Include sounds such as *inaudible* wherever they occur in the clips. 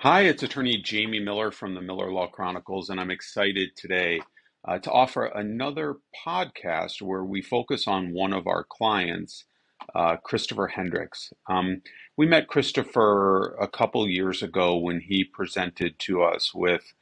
Hi, it's attorney Jamie Miller from the Miller Law Chronicles, and I'm excited today uh, to offer another podcast where we focus on one of our clients, uh, Christopher Hendricks. Um, we met Christopher a couple years ago when he presented to us with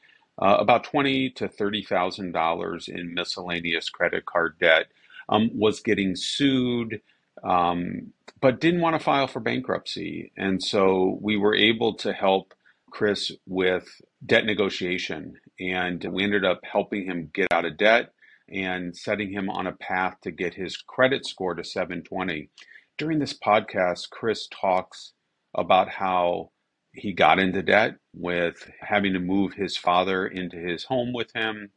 uh, about twenty to thirty thousand dollars in miscellaneous credit card debt. Um, was getting sued, um, but didn't want to file for bankruptcy, and so we were able to help Chris with debt negotiation, and we ended up helping him get out of debt and setting him on a path to get his credit score to 720. During this podcast, Chris talks about how he got into debt with having to move his father into his home with him,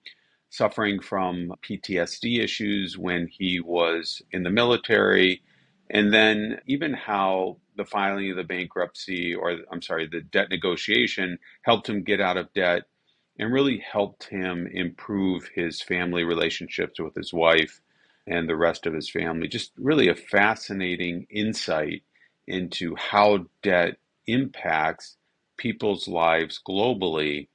suffering from PTSD issues when he was in the military, and then even how the filing of the bankruptcy or I'm sorry, the debt negotiation helped him get out of debt and really helped him improve his family relationships with his wife and the rest of his family. Just really a fascinating insight into how debt impacts people's lives globally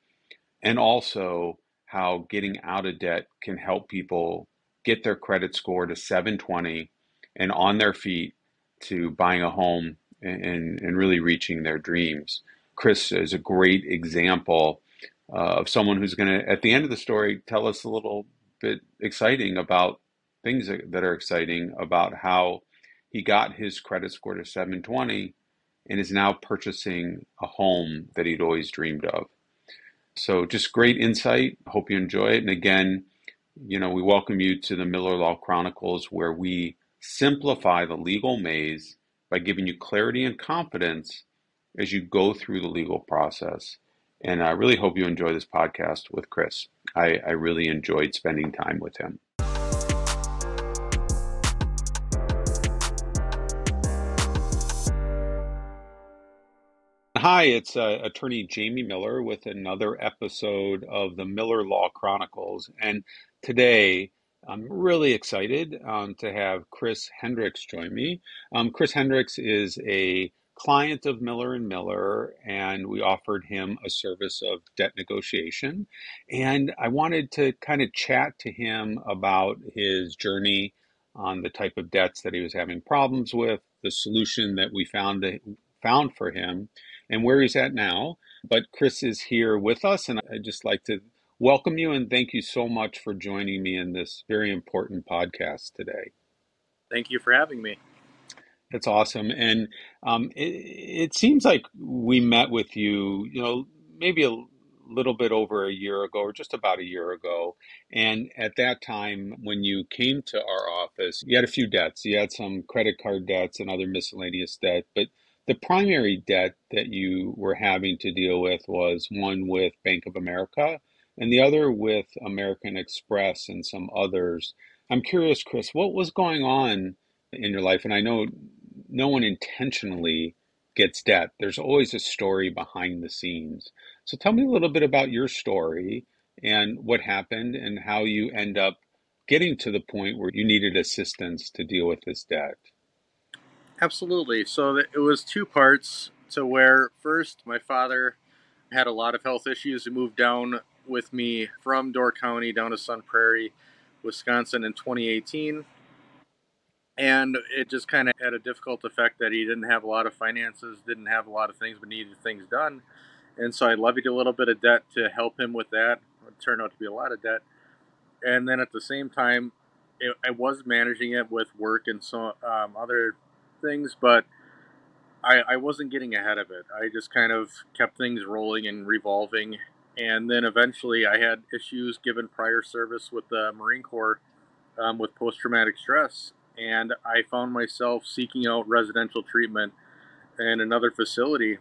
and also how getting out of debt can help people get their credit score to 720 and on their feet to buying a home and, and really reaching their dreams. Chris is a great example uh, of someone who's going to, at the end of the story, tell us a little bit exciting about things that are exciting about how he got his credit score to 720 and is now purchasing a home that he'd always dreamed of. So, just great insight. Hope you enjoy it. And again, you know, we welcome you to the Miller Law Chronicles where we simplify the legal maze by giving you clarity and confidence as you go through the legal process. And I really hope you enjoy this podcast with Chris. I, I really enjoyed spending time with him. Hi, it's uh, attorney Jamie Miller with another episode of the Miller Law Chronicles. And today I'm really excited um, to have Chris Hendricks join me. Um, Chris Hendricks is a client of Miller and Miller, and we offered him a service of debt negotiation. And I wanted to kind of chat to him about his journey on the type of debts that he was having problems with, the solution that we found found for him, and where he's at now. But Chris is here with us, and I'd just like to welcome you and thank you so much for joining me in this very important podcast today. Thank you for having me. That's awesome. And um, it, it, seems like we met with you, you know, maybe a little bit over a year ago or just about a year ago. And at that time, when you came to our office, you had a few debts. You had some credit card debts and other miscellaneous debt. But the primary debt that you were having to deal with was one with Bank of America and the other with American Express and some others. I'm curious, Chris, what was going on in your life? And I know no one intentionally gets debt, there's always a story behind the scenes. So tell me a little bit about your story and what happened and how you end up getting to the point where you needed assistance to deal with this debt. Absolutely. So it was two parts to where first my father had a lot of health issues and moved down with me from Door County down to Sun Prairie, Wisconsin in 2018. And it just kind of had a difficult effect that he didn't have a lot of finances, didn't have a lot of things, but needed things done. And so I levied a little bit of debt to help him with that. It turned out to be a lot of debt. And then at the same time, it, I was managing it with work and some um, other things, but I, I wasn't getting ahead of it. I just kind of kept things rolling and revolving and then eventually I had issues given prior service with the Marine Corps um, with post traumatic stress, and I found myself seeking out residential treatment in another facility.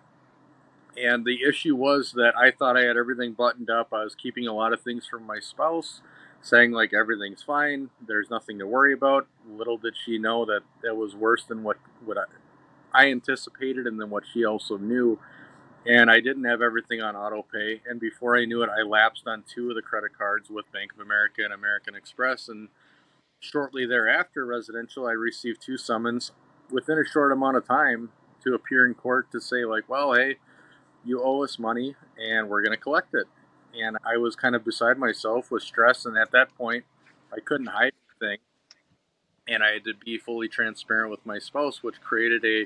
And the issue was that I thought I had everything buttoned up. I was keeping a lot of things from my spouse, saying like everything's fine, there's nothing to worry about. Little did she know that it was worse than what what I, I anticipated, and then what she also knew and I didn't have everything on auto pay. And before I knew it, I lapsed on two of the credit cards with Bank of America and American Express. And shortly thereafter, residential, I received two summons within a short amount of time to appear in court to say, like, well, hey, you owe us money and we're going to collect it. And I was kind of beside myself with stress. And at that point, I couldn't hide anything. And I had to be fully transparent with my spouse, which created a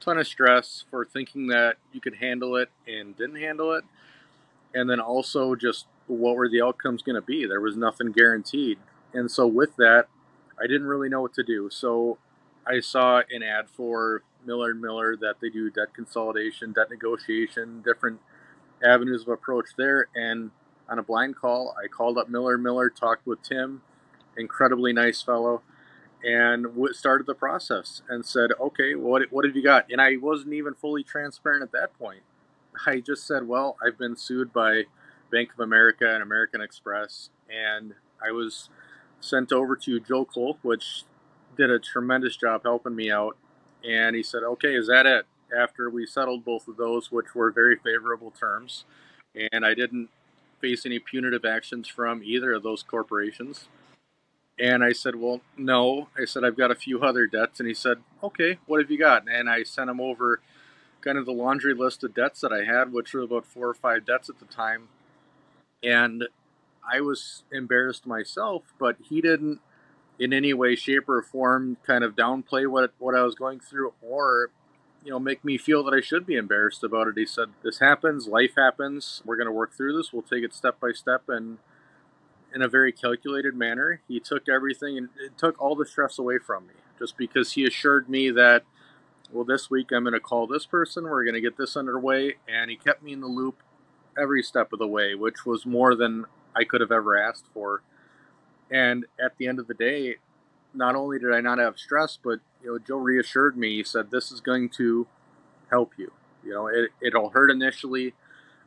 ton of stress for thinking that you could handle it and didn't handle it. And then also just what were the outcomes going to be? There was nothing guaranteed. And so with that, I didn't really know what to do. So I saw an ad for Miller and Miller that they do debt consolidation, debt negotiation, different avenues of approach there. And on a blind call, I called up Miller and Miller, talked with Tim, incredibly nice fellow, and started the process and said, "Okay, what what have you got?" And I wasn't even fully transparent at that point. I just said, "Well, I've been sued by Bank of America and American Express, and I was sent over to Joe Cole, which did a tremendous job helping me out. And he said, Okay, is that it? After we settled both of those, which were very favorable terms, and I didn't face any punitive actions from either of those corporations. And I said, Well, no. I said, I've got a few other debts. And he said, Okay, what have you got? And I sent him over kind of the laundry list of debts that I had, which were about four or five debts at the time. And I was embarrassed myself, but he didn't in any way, shape, or form kind of downplay what what I was going through, or you know, make me feel that I should be embarrassed about it. He said, "This happens. Life happens. We're going to work through this. We'll take it step by step and." In a very calculated manner, he took everything and it took all the stress away from me. Just because he assured me that, well, this week I'm going to call this person, we're going to get this underway, and he kept me in the loop every step of the way, which was more than I could have ever asked for. And at the end of the day, not only did I not have stress, but you know, Joe reassured me. He said, "This is going to help you. You know, it, it'll hurt initially,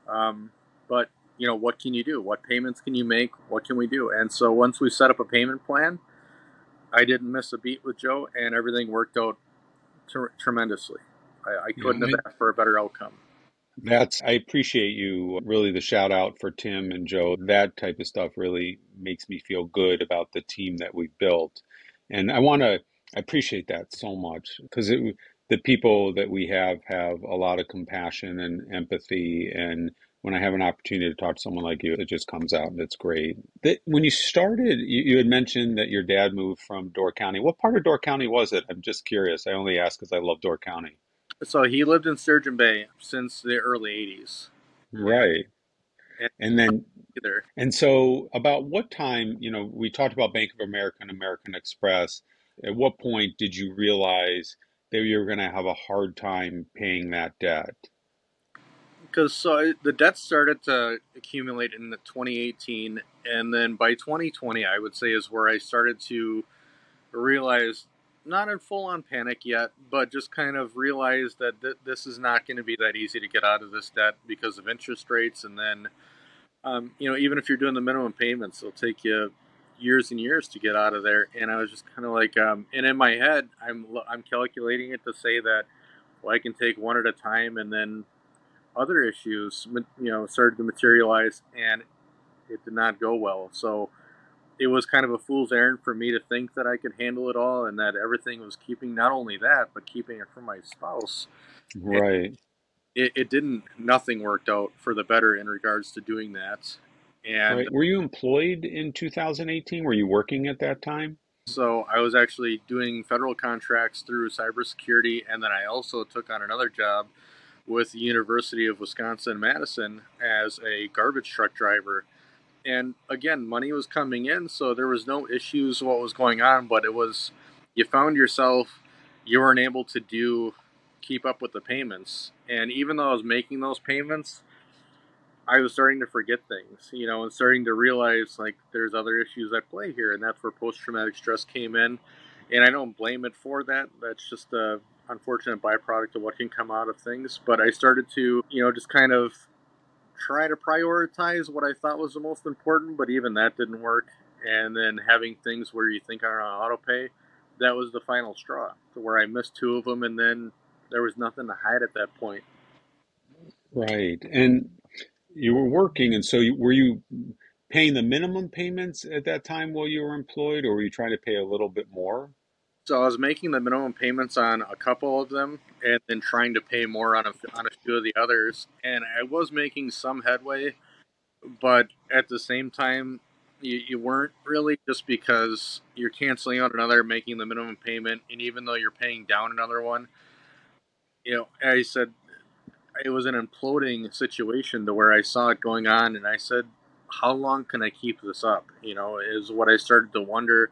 um, but you know, what can you do? What payments can you make? What can we do?" And so once we set up a payment plan, I didn't miss a beat with Joe, and everything worked out tremendously. I, I couldn't yeah, have asked for a better outcome. That's, I appreciate you really the shout out for Tim and Joe. That type of stuff really makes me feel good about the team that we built. And I want to, I appreciate that so much because it the people that we have have a lot of compassion and empathy. And when I have an opportunity to talk to someone like you, it just comes out and it's great. That, when you started, you, you had mentioned that your dad moved from Door County. What part of Door County was it? I'm just curious. I only ask because I love Door County. So he lived in Sturgeon Bay since the early 80s. Right. And, and then either. And so about what time, you know, we talked about Bank of America and American Express. At what point did you realize that you were going to have a hard time paying that debt? Because so the debt started to accumulate in the 2018, and then by 2020, I would say is where I started to realize not in full on panic yet, but just kind of realize that th- this is not going to be that easy to get out of this debt because of interest rates. And then, um, you know, even if you're doing the minimum payments, it'll take you years and years to get out of there. And I was just kind of like, um, and in my head, I'm I'm calculating it to say that well, I can take one at a time, and then other issues, you know, started to materialize, and it did not go well. So it was kind of a fool's errand for me to think that I could handle it all and that everything was keeping not only that but keeping it from my spouse. Right. It, it didn't. Nothing worked out for the better in regards to doing that. And right. were you employed in 2018? Were you working at that time? So I was actually doing federal contracts through cybersecurity, and then I also took on another job with the University of Wisconsin Madison as a garbage truck driver. And again money was coming in so there was no issues what was going on but it was you found yourself you weren't able to do keep up with the payments. And even though i was making those payments i was starting to forget things you know and starting to realize like there's other issues at play here and that's where post-traumatic stress came in. And i don't blame it for that. That's just a unfortunate byproduct of what can come out of things but i started to you know just kind of try to prioritize what I thought was the most important, but even that didn't work. And then having things where you think are on auto pay, that was the final straw to where I missed two of them, and then there was nothing to hide at that point. Right, and you were working, and so you, were you paying the minimum payments at that time while you were employed, or were you trying to pay a little bit more? So I was making the minimum payments on a couple of them, and then trying to pay more on a on a few of the others. And I was making some headway, but at the same time, you, you weren't really just because you're canceling out another, making the minimum payment, and even though you're paying down another one, you know, I said it was an imploding situation to where I saw it going on, and I said, how long can I keep this up? You know, is what I started to wonder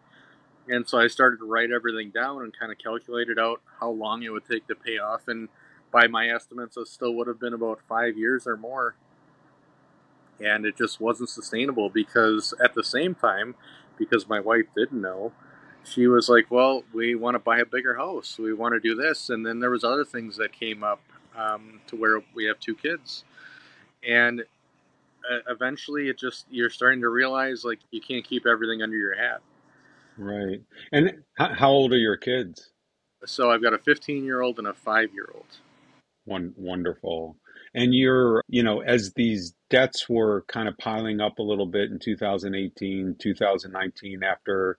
and so I started to write everything down and kind of calculated out how long it would take to pay off. And by my estimates, it still would have been about five years or more. And it just wasn't sustainable because at the same time, because my wife didn't know, she was like, "Well, we want to buy a bigger house. We want to do this." And then there was other things that came up um, to where we have two kids, and uh, eventually, it just you're starting to realize like you can't keep everything under your hat. Right. And how, how old are your kids? So I've got a 15 year old and a five year old. One wonderful. And you're, you know, as these debts were kind of piling up a little bit in 2018, 2019, after,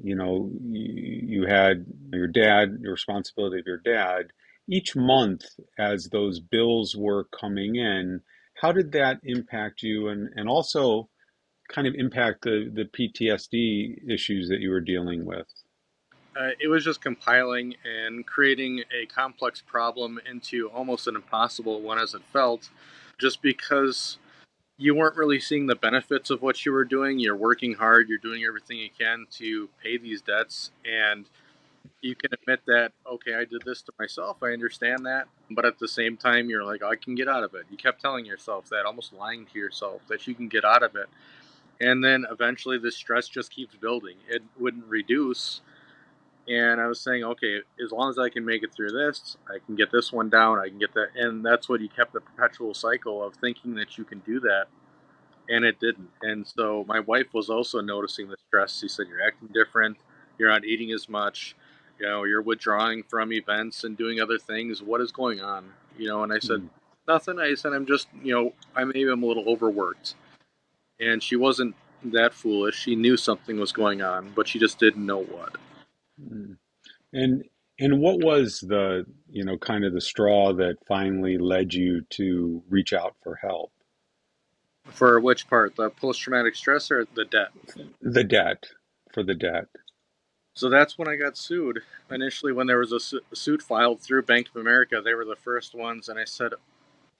you know, you, you had your dad, your responsibility of your dad, each month as those bills were coming in, how did that impact you? And, and also, kind of impact the, the PTSD issues that you were dealing with? Uh, it was just compiling and creating a complex problem into almost an impossible one as it felt, just because you weren't really seeing the benefits of what you were doing. You're working hard, you're doing everything you can to pay these debts, and you can admit that, okay, I did this to myself, I understand that, but at the same time, you're like, I can get out of it. You kept telling yourself that, almost lying to yourself that you can get out of it and then eventually the stress just keeps building. It wouldn't reduce. And i was saying okay as long as i can make it through this i can get this one down i can get that. And that's what you kept the perpetual cycle of thinking that you can do that. And it didn't. And so my wife was also noticing the stress. She said you're acting different. You're not eating as much. You know you're withdrawing from events and doing other things. What is going on? You know and i said mm. nothing. I said i'm just you know i maybe i'm a little overworked and she wasn't that foolish. She knew something was going on, but she just didn't know what. Hmm. And and what was the you know kind of the straw that finally led you to reach out for help? For which part, the post traumatic stress or the debt? The debt, for the debt. So that's when I got sued. Initially, when there was a su- suit filed through Bank of America, they were the first ones, and I said,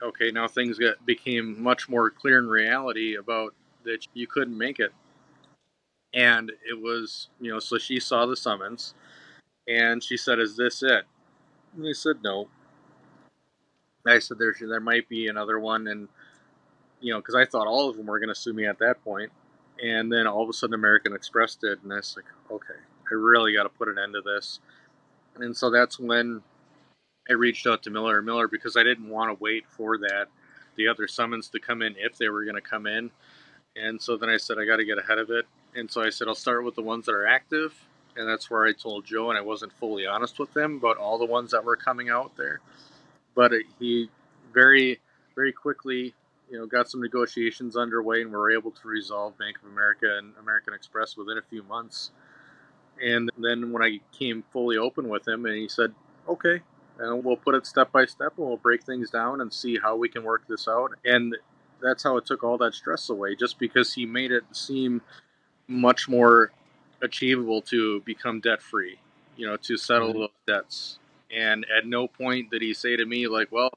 "Okay, now things get became much more clear in reality about that you couldn't make it. And it was, you know, so she saw the summons and she said, Is this it? And they said, No. I said, There, there might be another one. And, you know, because I thought all of them were going to sue me at that point. And then all of a sudden, American Express did. And I was like, Okay, I really got to put an end to this. And so that's when I reached out to Miller Miller because I didn't want to wait for that the other summons to come in if they were going to come in. And so then I said, I got to get ahead of it. And so I said, I'll start with the ones that are active. And that's where I told Joe, and I wasn't fully honest with him about all the ones that were coming out there. But it, he very, very quickly, you know, got some negotiations underway, and we were able to resolve Bank of America and American Express within a few months. And then when I came fully open with him, and he said, "Okay, and we'll put it step by step, and we'll break things down and see how we can work this out." And that's how it took all that stress away just because he made it seem much more achievable to become debt free you know to settle mm-hmm. those debts. And at no point did he say to me like well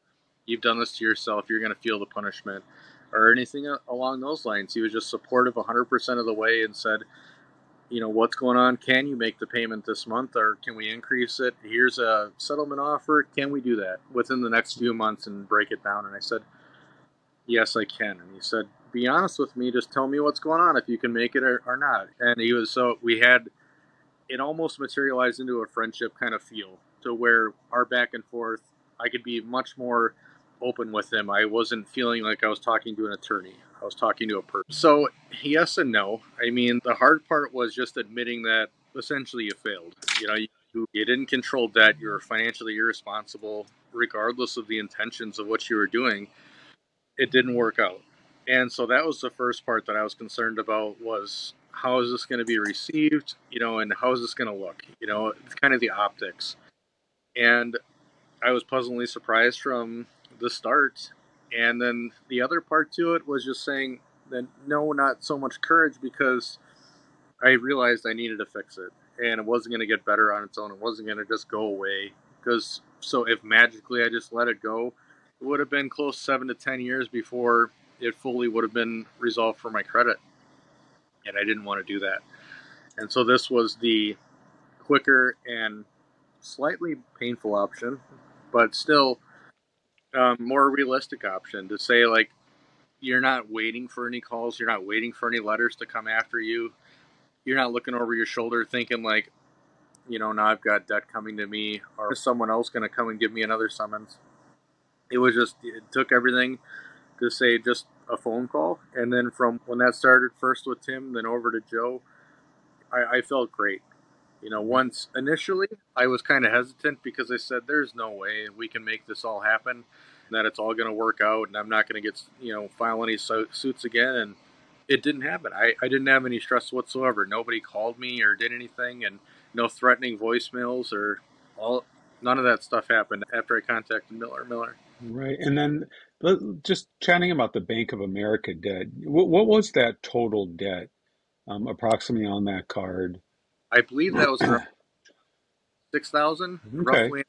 you've done this to yourself you're going to feel the punishment or anything along those lines. He was just supportive 100% of the way and said you know what's going on? Can you make the payment this month or can we increase it? Here's a settlement offer. Can we do that? Within the next few months and break it down. And i said yes, I can. And he said, be honest with me. Just tell me what's going on, if you can make it or, or not. And he was so, we had, it almost materialized into a friendship kind of feel to where our back and forth, I could be much more open with him. I wasn't feeling like I was talking to an attorney. I was talking to a person. So, yes and no. I mean, the hard part was just admitting that essentially you failed. You know, you, you didn't control debt. You were financially irresponsible, regardless of the intentions of what you were doing it didn't work out. And so that was the first part that I was concerned about was how is this going to be received, you know, and how is this going to look, you know, it's kind of the optics. And I was pleasantly surprised from the start. And then the other part to it was just saying that no, not so much courage because I realized I needed to fix it and it wasn't going to get better on its own. It wasn't going to just go away because so if magically I just let it go, it would have been close seven to ten years before it fully would have been resolved for my credit, and I didn't want to do that. And so this was the quicker and slightly painful option, but still um, more realistic option to say like you're not waiting for any calls, you're not waiting for any letters to come after you, you're not looking over your shoulder thinking like, you know, now I've got debt coming to me, or is someone else going to come and give me another summons? It was just it took everything to say just a phone call, and then from when that started first with Tim, then over to Joe, I, I felt great. You know, once initially I was kind of hesitant because I said, "There's no way we can make this all happen." That it's all going to work out, and I'm not going to get you know file any suits again, and it didn't happen. I, I didn't have any stress whatsoever. Nobody called me or did anything, and no threatening voicemails or all. None of that stuff happened after I contacted Miller Miller. Right, and then just chatting about the Bank of America debt. What, what was that total debt, um, approximately on that card? I believe that was *clears throat* six thousand, okay. roughly.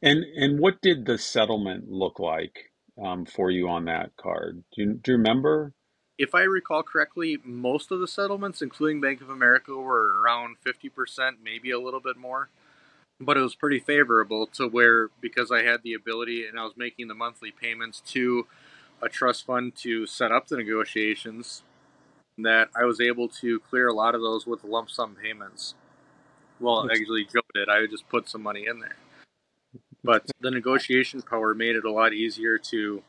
And and what did the settlement look like um, for you on that card? Do you, do you remember? if I recall correctly, most of the settlements, including Bank of America, were around 50%, maybe a little bit more. But it was pretty favorable to where, because I had the ability and I was making the monthly payments to a trust fund to set up the negotiations, that I was able to clear a lot of those with lump sum payments. Well, actually, Joe did. I just put some money in there. But the negotiation power made it a lot easier to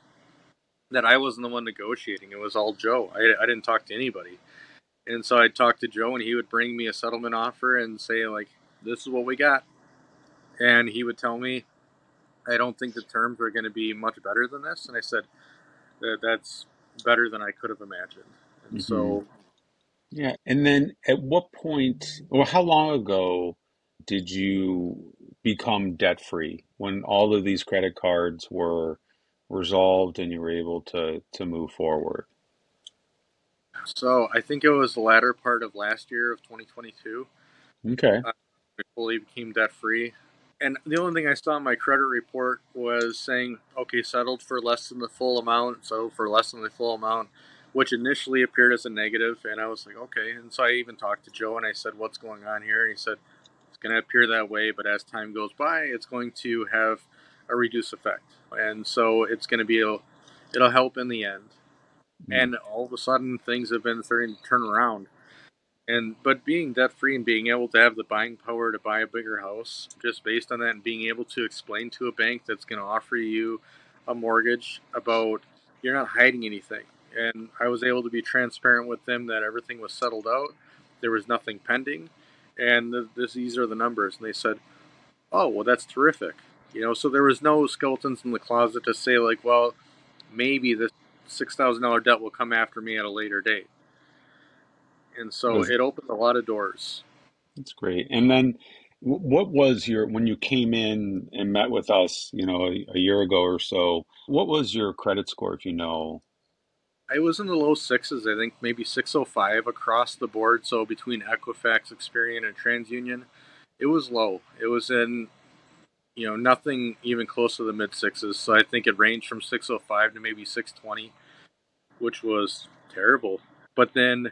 that I wasn't the one negotiating. It was all Joe. I, I didn't talk to anybody. And so I'd talk to Joe, and he would bring me a settlement offer and say, like, this is what we got. And he would tell me, I don't think the terms are going to be much better than this. And I said, that's better than I could have imagined. And mm-hmm. so. Yeah. And then at what point, or how long ago did you become debt free when all of these credit cards were resolved and you were able to to move forward? So I think it was the latter part of last year of 2022. Okay. I fully became debt free. And the only thing I saw in my credit report was saying, okay, settled for less than the full amount, so for less than the full amount, which initially appeared as a negative, And I was like, okay. And so I even talked to Joe and I said, what's going on here? And he said, it's going to appear that way, but as time goes by, it's going to have a reduced effect, and so it's going to be a, it'll help in the end. Mm. And all of a sudden, things have been starting to turn around. And but being debt free and being able to have the buying power to buy a bigger house, just based on that, and being able to explain to a bank that's going to offer you a mortgage about you're not hiding anything. And I was able to be transparent with them that everything was settled out, there was nothing pending, and the, this, these are the numbers. And they said, "Oh, well, that's terrific. You know, so there was no skeletons in the closet to say like, well, maybe this six thousand dollar debt will come after me at a later date. And so it opened a lot of doors. That's great. And then, what was your when you came in and met with us, you know, a, a year ago or so? What was your credit score, if you know? I was in the low sixes, I think maybe 605 across the board. So between Equifax, Experian, and TransUnion, it was low. It was in you know, nothing even close to the mid sixes. So I think it ranged from 605 to maybe 620, which was terrible. But then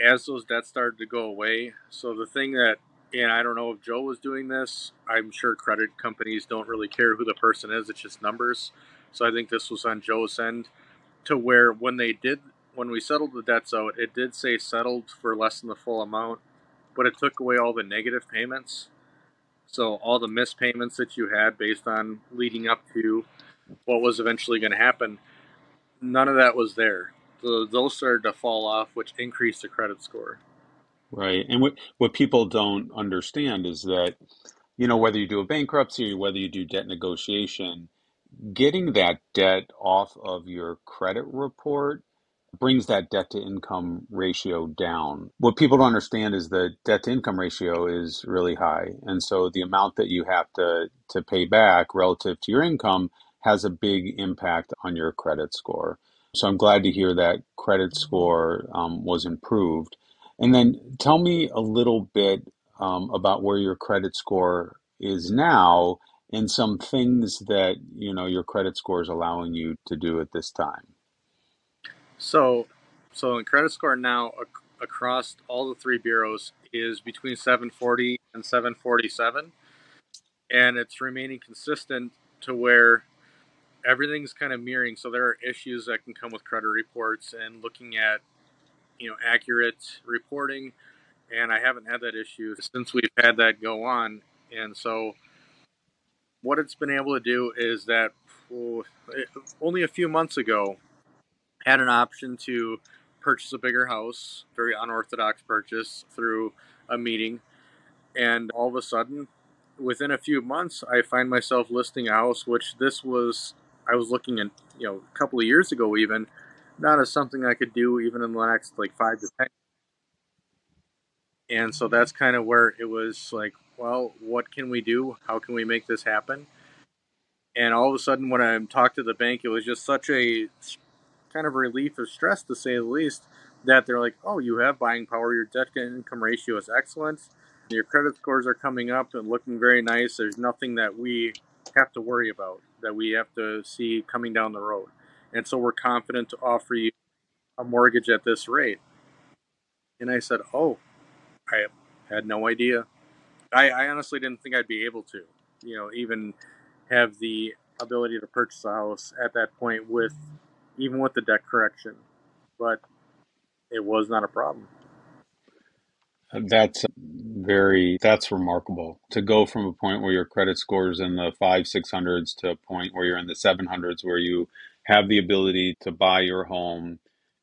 as those debts started to go away, so the thing that, and I don't know if Joe was doing this, I'm sure credit companies don't really care who the person is, it's just numbers. So I think this was on Joe's end to where when they did, when we settled the debts out, it did say settled for less than the full amount, but it took away all the negative payments so all the missed payments that you had based on leading up to what was eventually going to happen, none of that was there. So those started to fall off, which increased the credit score. Right. And what what people don't understand is that you know whether you do a bankruptcy or whether you do debt negotiation, getting that debt off of your credit report brings that debt to income ratio down. What people don't understand is the debt to income ratio is really high. And so the amount that you have to, to pay back relative to your income has a big impact on your credit score. So I'm glad to hear that credit score um, was improved. And then tell me a little bit um, about where your credit score is now and some things that you know your credit score is allowing you to do at this time. So, so the credit score now ac- across all the three bureaus is between 740 and 747, and it's remaining consistent to where everything's kind of mirroring. So there are issues that can come with credit reports and looking at, you know, accurate reporting, and I haven't had that issue since we've had that go on, and so what it's been able to do is that only a few months ago had an option to purchase a bigger house, very unorthodox purchase through a meeting. And all of a sudden, within a few months, I find myself listing a house, which this was, I was looking at, you know, a couple of years ago even, not as something I could do even in the next like five to 10. And so that's kind of where it was like, well, what can we do? How can we make this happen? And all of a sudden, when I talked to the bank, it was just such a kind of relief of stress, to say the least, that they're like, oh, you have buying power. Your debt to income ratio is excellent. Your credit scores are coming up and looking very nice. There's nothing that we have to worry about, that we have to see coming down the road. And so we're confident to offer you a mortgage at this rate. And I said, oh, I had no idea. I, I honestly didn't think I'd be able to, you know, even have the ability to purchase a house at that point with even with the debt correction. But it was not a problem. That's very that's remarkable to go from a point where your credit score is in the five six hundreds to a point where you're in the seven hundreds where you have the ability to buy your home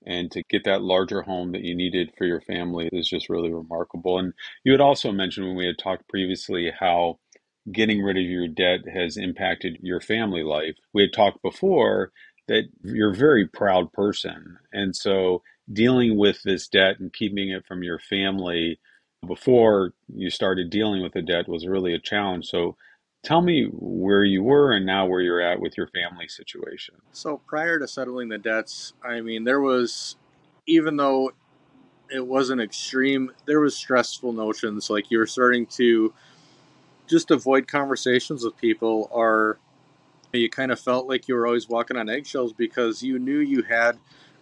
and to get that larger home that you needed for your family is just really remarkable. And you had also mentioned when we had talked previously how getting rid of your debt has impacted your family life. We had talked before that you're a very proud person. And so dealing with this debt and keeping it from your family before you started dealing with the debt was really a challenge. So tell me where you were and now where you're at with your family situation. So prior to settling the debts, I mean, there was, even though it wasn't extreme, there was stressful notions. Like you were starting to just avoid conversations with people or you kind of felt like you were always walking on eggshells because you knew you had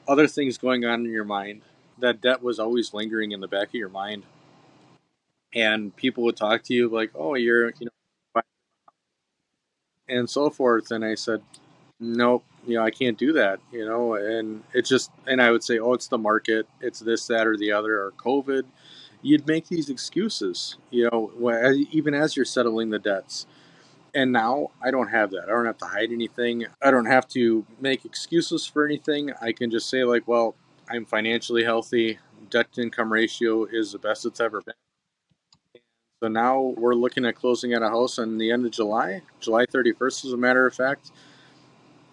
other things going on in your mind. That debt was always lingering in the back of your mind. And people would talk to you like, oh, you're, you know, and so forth. And I said, nope, you know, I can't do that, you know, and it just, and I would say, oh, it's the market, it's this, that, or the other, or COVID. You'd make these excuses, you know, even as you're settling the debts and now I don't have that. I don't have to hide anything. I don't have to make excuses for anything. I can just say, like, well, I'm financially healthy. Debt to income ratio is the best it's ever been. So now we're looking at closing at a house in the end of July, July 31st, as a matter of fact.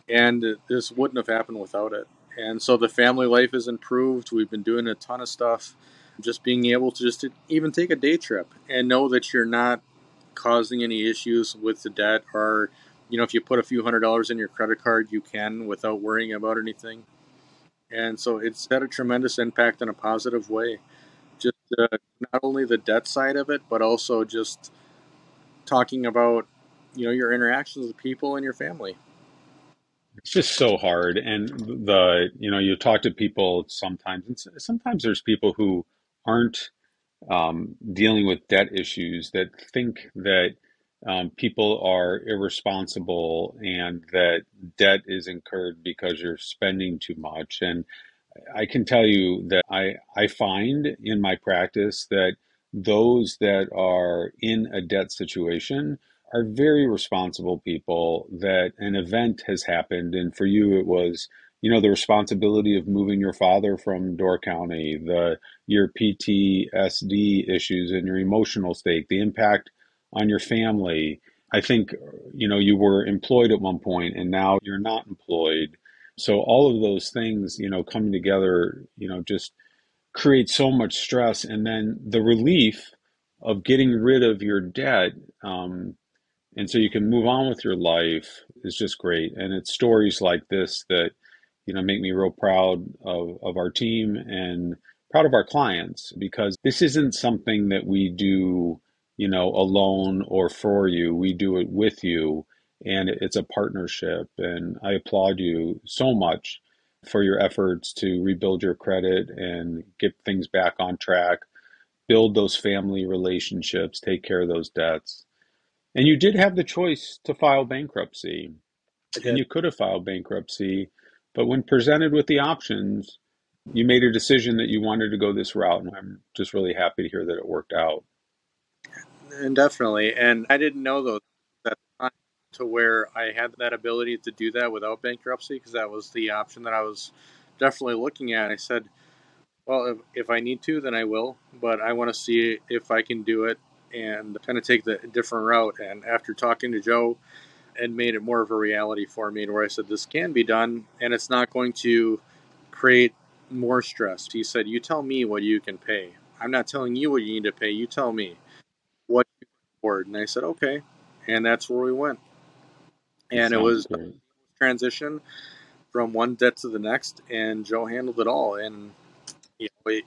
And this wouldn't have happened without it. And so the family life has improved. We've been doing a ton of stuff. Just being able to just even take a day trip and know that you're not causing any issues with the debt or you know if you put a few hundred dollars in your credit card you can without worrying about anything. And so it's had a tremendous impact in a positive way. Just uh, not only the debt side of it but also just talking about you know your interactions with people and your family. It's just so hard. And the you know you talk to people sometimes and sometimes there's people who aren't um, dealing with debt issues that think that um, people are irresponsible and that debt is incurred because you're spending too much. And I can tell you that I, I find in my practice that those that are in a debt situation are very responsible people that an event has happened. And for you, it was you know the responsibility of moving your father from Door County, the your PTSD issues and your emotional state, the impact on your family. I think you know you were employed at one point and now you're not employed. So all of those things, you know, coming together, you know, just create so much stress. And then the relief of getting rid of your debt, um, and so you can move on with your life is just great. And it's stories like this that, you know, make me real proud of, of our team and proud of our clients because this isn't something that we do, you know, alone or for you. We do it with you and it's a partnership. And I applaud you so much for your efforts to rebuild your credit and get things back on track, build those family relationships, take care of those debts. And you did have the choice to file bankruptcy, and you could have filed bankruptcy, but when presented with the options, you made a decision that you wanted to go this route, and I'm just really happy to hear that it worked out. And definitely, and I didn't know though that to where I had that ability to do that without bankruptcy because that was the option that I was definitely looking at. I said, well, if, if I need to, then I will, but I want to see if I can do it and kind of take the different route. And after talking to Joe, and made it more of a reality for me, where I said this can be done, and it's not going to create more stress. He said, "You tell me what you can pay. I'm not telling you what you need to pay. You tell me what you can afford." And I said, "Okay," and that's where we went. And it was great. transition from one debt to the next, and Joe handled it all. And you know,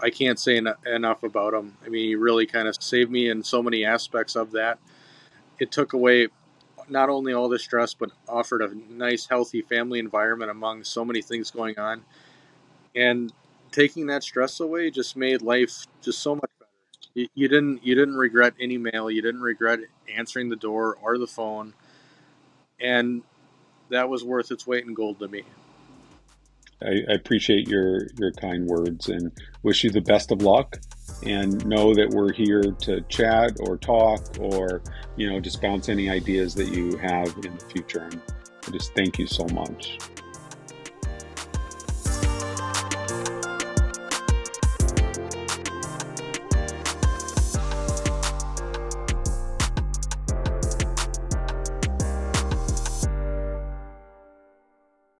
I can't say en- enough about him. I mean, he really kind of saved me in so many aspects of that. It took away not only all the stress, but offered a nice, healthy family environment among so many things going on. And taking that stress away just made life just so much better. You, didn't you didn't regret any mail. You didn't regret answering the door or the phone, and that was worth its weight in gold to me. I, I appreciate your your kind words and wish you the best of luck. And know that we're here to chat or talk or you know just bounce any ideas that you have in the future. And just thank you so much.